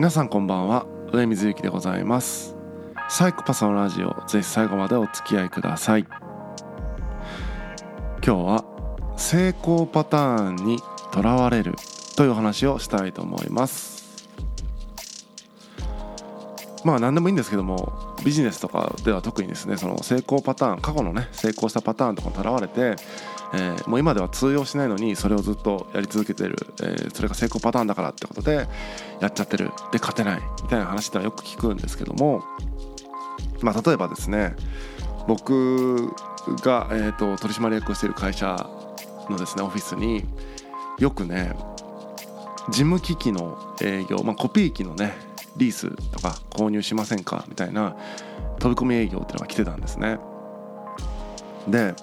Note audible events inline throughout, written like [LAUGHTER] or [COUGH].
皆さんこんばんは。上水幸でございます。サイコパスのラジオぜひ最後までお付き合いください。今日は成功パターンにとらわれるという話をしたいと思います。まあ何でもいいんですけどもビジネスとかでは特にですねその成功パターン過去のね成功したパターンとかにとらわれてえー、もう今では通用しないのにそれをずっとやり続けてる、えー、それが成功パターンだからってことでやっちゃってる。で勝てない。みたいな話ってのはよく聞くんですけどもまあ例えばですね僕が、えーと、取締役をしている会社のですねオフィスによくね事務機器の営業、まあ、コピー機のねリースとか購入しませんか？みたいな飛び込み営業っていうのが来てたんですね。で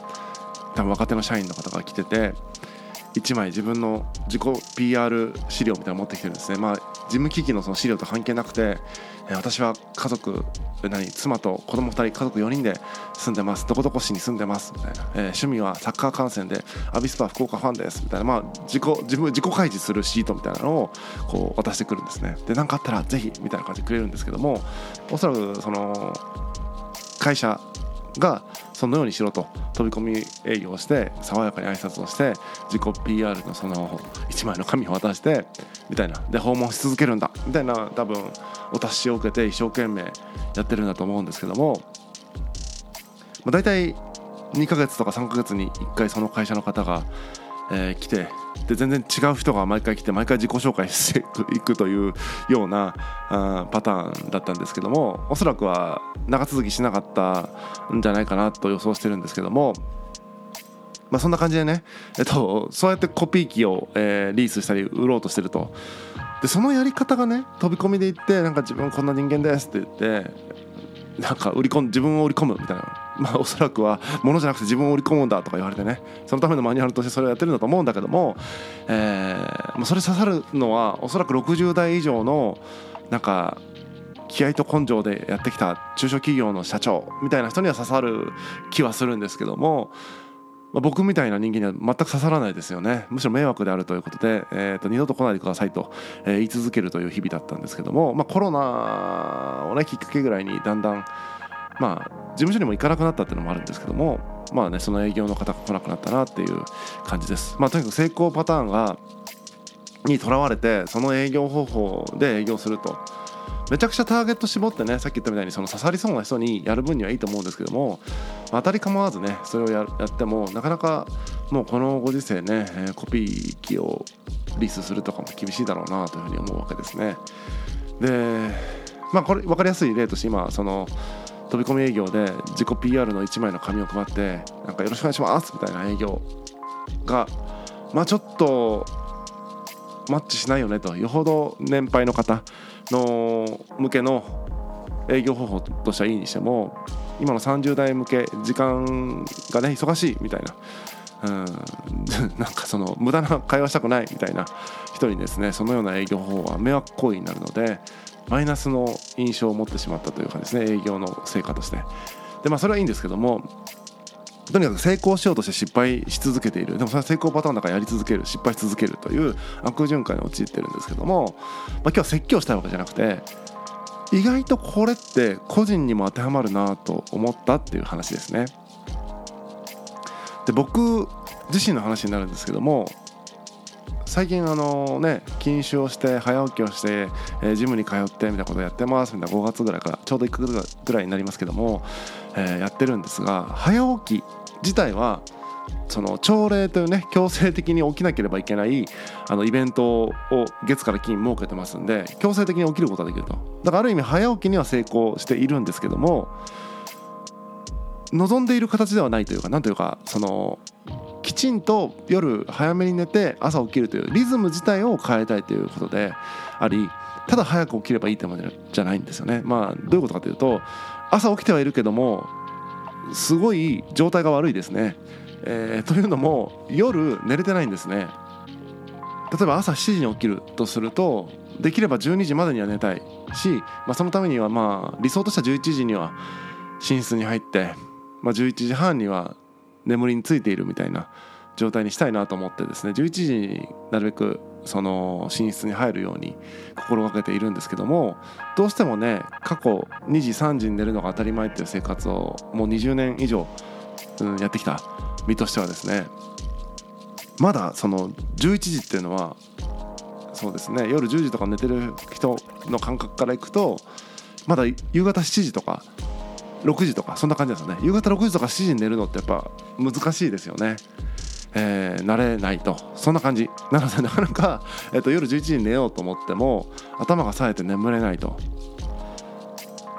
多分若手の社員の方が来てて1枚自分の自己 PR 資料みたいなの持ってきてるんですね。まあ事務機器のその資料と関係なくて私は家族何妻と子供2人家族4人で住んでます。どこどこ市に住んでます。みたいな、えー、趣味はサッカー観戦でアビスパ福岡ファンです。みたいな。まあ自己自分自己開示するシートみたいなのをこう渡してくるんですね。で何かあったらぜひみたいな感じでくれるんですけどもおそらくその会社がそのようにしろと。飛び込み営業をして爽やかに挨拶をして自己 PR のその1枚の紙を渡してみたいな。で訪問し続けるんだ。みたいな多分お達しを受けて一生懸命やってるんだと思うんですけども、まあ、大体2ヶ月とか3ヶ月に1回その会社の方が、えー、来てで全然違う人が毎回来て毎回自己紹介していくというようなあパターンだったんですけどもおそらくは長続きしなかったんじゃないかなと予想してるんですけども。まあ、そんな感じでね、えっと、そうやってコピー機を、えー、リースしたり売ろうとしてるとでそのやり方がね飛び込みで言ってなんか自分こんな人間ですって言ってなんか売り込ん自分を売り込むみたいなまあ、おそらくは物じゃなくて自分を売り込むんだとか言われてね。そのためのマニュアルとしてそれをやってるんだと思うんだけども、えー、それ刺さるのはおそらく60代以上のなんか気合と根性でやってきた中小企業の社長みたいな人には刺さる気はするんですけども、まあ、僕みたいな人間には全く刺さらないですよね。むしろ迷惑であるということで、えー、と二度と来ないでくださいと、えー、言い続けるという日々だったんですけども、まあ、コロナをねきっかけぐらいにだんだんまあ事務所にも行かなくなったっていうのもあるんですけどもまあねその営業の方が来なくなったなっていう感じです。まあとにかく成功パターンがにとらわれてその営業方法で営業すると。めちゃくちゃターゲット絞ってねさっき言ったみたいにその刺さりそうな人にやる分にはいいと思うんですけども当たり構わずねそれをやってもなかなかもうこのご時世ねコピー機をリースするとかも厳しいだろうなというふうに思うわけですね。でまあこれ分かりやすい例として今その飛び込み営業で自己 PR の1枚の紙を配ってなんかよろしくお願いしますみたいな営業がまあちょっとマッチしないよねとよほど年配の方の向けの営業方法としてはいいにしても今の30代向け時間がね忙しいみたいなうん [LAUGHS] なんかその無駄な会話したくないみたいな人にですねそのような営業方法は迷惑行為になるのでマイナスの印象を持ってしまったというかですね営業の成果として。でまあそれはいいんですけどもとにかく成功しようとして失敗し続けている。でもそれは成功パターンだからやり続ける。失敗し続けるという悪循環に陥ってるんですけども、まあ、今日は説教したいわけじゃなくて意外とこれって個人にも当てはまるなと思ったっていう話ですね。で僕自身の話になるんですけども最近あのね禁酒をして早起きをして、えー、ジムに通ってみたいなことをやってますみたいな5月ぐらいからちょうど1ヶ月ぐらいになりますけども、えー、やってるんですが早起き自体はその朝礼というね強制的に起きなければいけないあのイベントを月から金設けてますんで強制的に起きることができると。だからある意味早起きには成功しているんですけども望んでいる形ではないというか何というかそのちんと夜早めに寝て朝起きるというリズム自体を変えたいということでありただ早く起きればいいってもじゃないんですよね。まあどういうことかというと朝起きてはいるけどもすごい状態が悪いですね。えー、というのも夜寝れてないんですね。例えば朝7時に起きるとするとできれば12時までには寝たいし、まあ、そのためにはまあ理想としては11時には寝室に入って、まあ、11時半には眠りについているみたいな状態にしたいなと思ってですね11時になるべくその寝室に入るように心がけているんですけどもどうしてもね過去2時3時に寝るのが当たり前っていう生活をもう20年以上、うん、やってきた身としてはですねまだその11時っていうのはそうですね夜10時とか寝てる人の感覚からいくとまだ夕方7時とか6時とかそんな感じですよね。夕方6時とか7時に寝るのってやっぱ難しいですよね。えー、慣れないと。そんな感じ。なのでなかなか、えーと、夜11時に寝ようと思っても頭が冴えて眠れないと。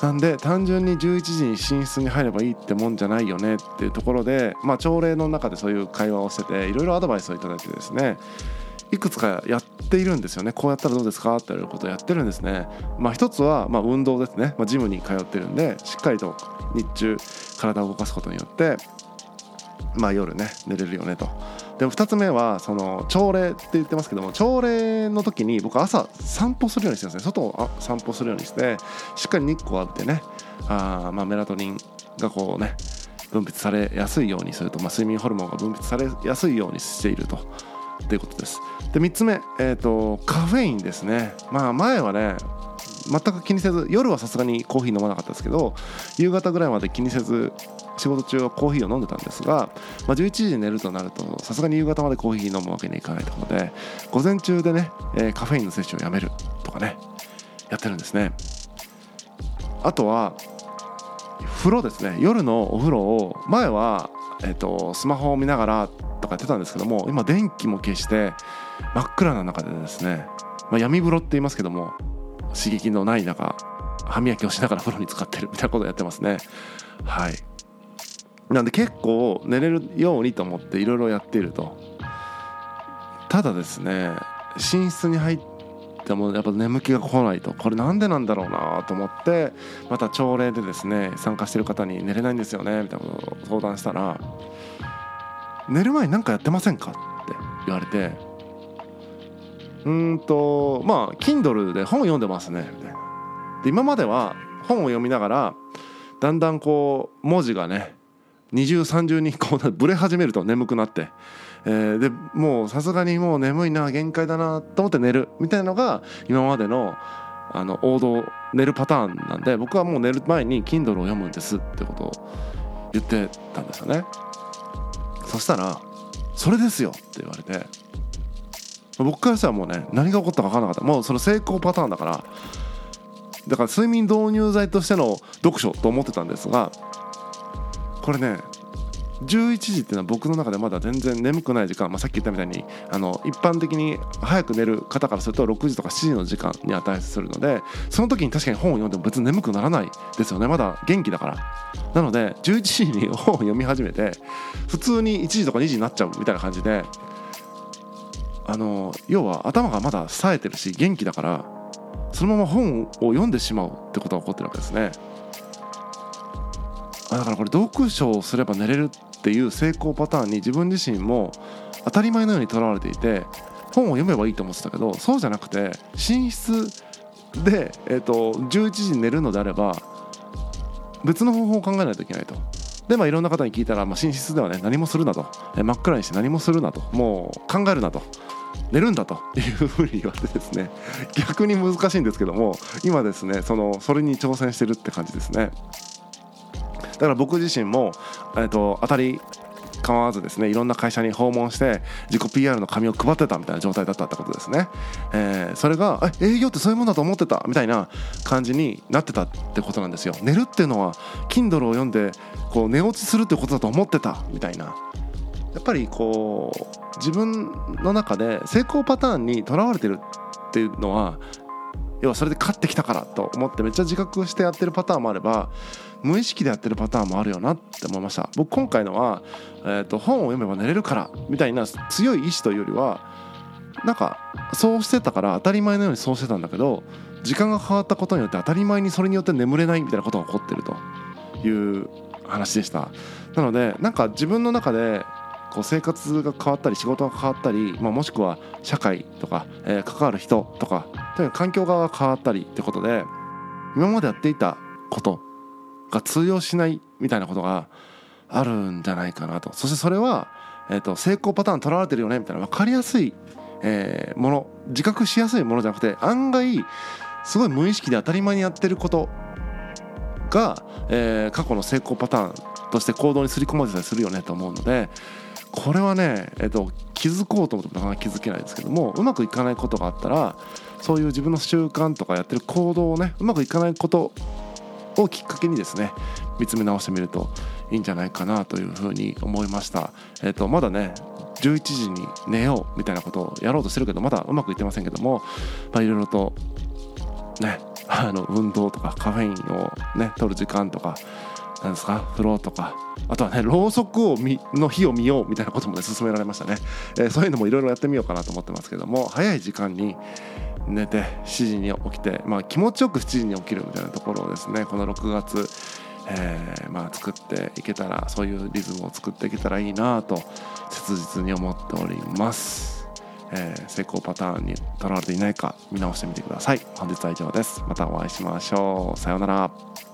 なんで単純に11時に寝室に入ればいいってもんじゃないよねっていうところで、まあ、朝礼の中でそういう会話をしてていろいろアドバイスをいただいてですね。いくつかやっているんですよね。こうやったらどうですか？って言われることをやってるんですね。まあ一つはま運動ですね、まあ、ジムに通ってるんでしっかりと日中体を動かすことによってまあ夜ね寝れるよねと。でも2つ目はその朝礼って言ってますけども朝礼の時に僕朝散歩するようにしてるんですね。外を散歩するようにしてしっかり日光を浴びてねあまメラトニンがこうね分泌されやすいようにすると、まあ、睡眠ホルモンが分泌されやすいようにしていると。ということです。で3つ目、えーと、カフェインですね。まあ前はね全く気にせず夜はさすがにコーヒー飲まなかったですけど夕方ぐらいまで気にせず仕事中はコーヒーを飲んでたんですが、まあ、11時に寝るとなるとさすがに夕方までコーヒー飲むわけにいかないとことで午前中でね、えー、カフェインの摂取をやめるとかねやってるんですね。あとは風呂ですね。夜のお風呂を前は、えーとスマホを見ながらとかやってたんですけども今電気も消して真っ暗な中でですね、まあ、闇風呂って言いますけども刺激のない中歯磨きをしながら風呂に使ってるみたいなことをやってますね。はい。なんで結構寝れるようにと思っていろいろやっていると。ただですね寝室に入ってもやっぱ眠気が来ないとこれなんでなんだろうなと思ってまた朝礼でですね参加してる方に寝れないんですよねみたいなことを相談したら寝る前に何かやってませんか?」って言われてうんとまあ Kindle で本読んでますねみたいなで今までは本を読みながらだんだんこう文字がね二重三重にこうぶれ始めると眠くなって、えー、でもうさすがにもう眠いな限界だなと思って寝るみたいなのが今までのあの王道寝るパターンなんで僕はもう寝る前に Kindle を読むんですってことを言ってたんですよね。そしたら「それですよ」って言われて僕からしたらもうね何が起こったか分からなかった。もうその成功パターンだからだから睡眠導入剤としての読書と思ってたんですがこれね11時っていうのは僕の中でまだ全然眠くない時間、まあ、さっき言ったみたいにあの一般的に早く寝る方からすると6時とか7時の時間に値するのでその時に確かに本を読んでも別に眠くならないですよね。まだ元気だから。なので11時に本を読み始めて普通に1時とか2時になっちゃうみたいな感じであの要は頭がまだ冴えてるし元気だからそのまま本を読んでしまうってことが起こってるわけですね。だからこれ読書をすれば寝れるっていう成功パターンに自分自身も当たり前のようにとらわれていて本を読めばいいと思ってたけどそうじゃなくて寝室で、えーと、11時に寝るのであれば別の方法を考えないといけないと。でまあいろんな方に聞いたら、まあ、寝室ではね何もするなと、え真っ暗にして何もするなと。もう考えるなと。寝るんだと。いうふうに言われてですね。逆に難しいんですけども今ですねそのそれに挑戦してるって感じですね。だから僕自身も、えーと、当たり構わずですねいろんな会社に訪問して自己 PR の紙を配ってたみたいな状態だったってことですね、えー、それが営業ってそういうもんだと思ってた？みたいな感じになってたってことなんですよ。寝るっていうのは Kindle を読んでこう寝落ちするってことだと思ってた？みたいな。やっぱりこう自分の中で成功パターンにとらわれてるっていうのは要はそれで勝ってきたからと思ってめっちゃ自覚してやってるパターンもあれば無意識でやってるパターンもあるよなって思いました。僕今回のは、えーと、本を読めば寝れるからみたいな強い意志というよりはなんかそうしてたから当たり前のようにそうしてたんだけど時間が変わったことによって当たり前にそれによって眠れないみたいなことが起こってるという話でした。なのでなんか自分の中でこう生活が変わったり仕事が変わったり、まあ、もしくは社会とか、えー、関わる人とかとにかく環境側が変わったりってことで今までやっていたことが通用しないみたいなことがあるんじゃないかなと。そしてそれは、えーと、成功パターン取られてるよねみたいな分かりやすいえー、もの自覚しやすいものじゃなくて案外すごい無意識で当たり前にやってることが、えー、過去の成功パターンとして行動にすり込まれたりするよねと思うのでこれはね、えーと、気づこうと思ってもなかなか気づけないですけどもうまくいかないことがあったらそういう自分の習慣とかやってる行動をねうまくいかないことをきっかけにですね見つめ直してみるといいんじゃないかなというふうに思いました。えーと、まだね11時に寝ようみたいなことをやろうとしてるけどまだうまくいってませんけどもいろいろとねあの運動とかカフェインをね取る時間とかなんですか風呂とかあとはねろうそくを見の日を見ようみたいなこともね勧められましたね、えー、そういうのもいろいろやってみようかなと思ってますけども早い時間に寝て7時に起きて、まあ、気持ちよく7時に起きるみたいなところをですねこの6月、えー、まあ、作っていけたらそういうリズムを作っていけたらいいなと切実に思っております。えー、成功パターンにとらわれていないか見直してみてください。本日は以上です。またお会いしましょう。さようなら。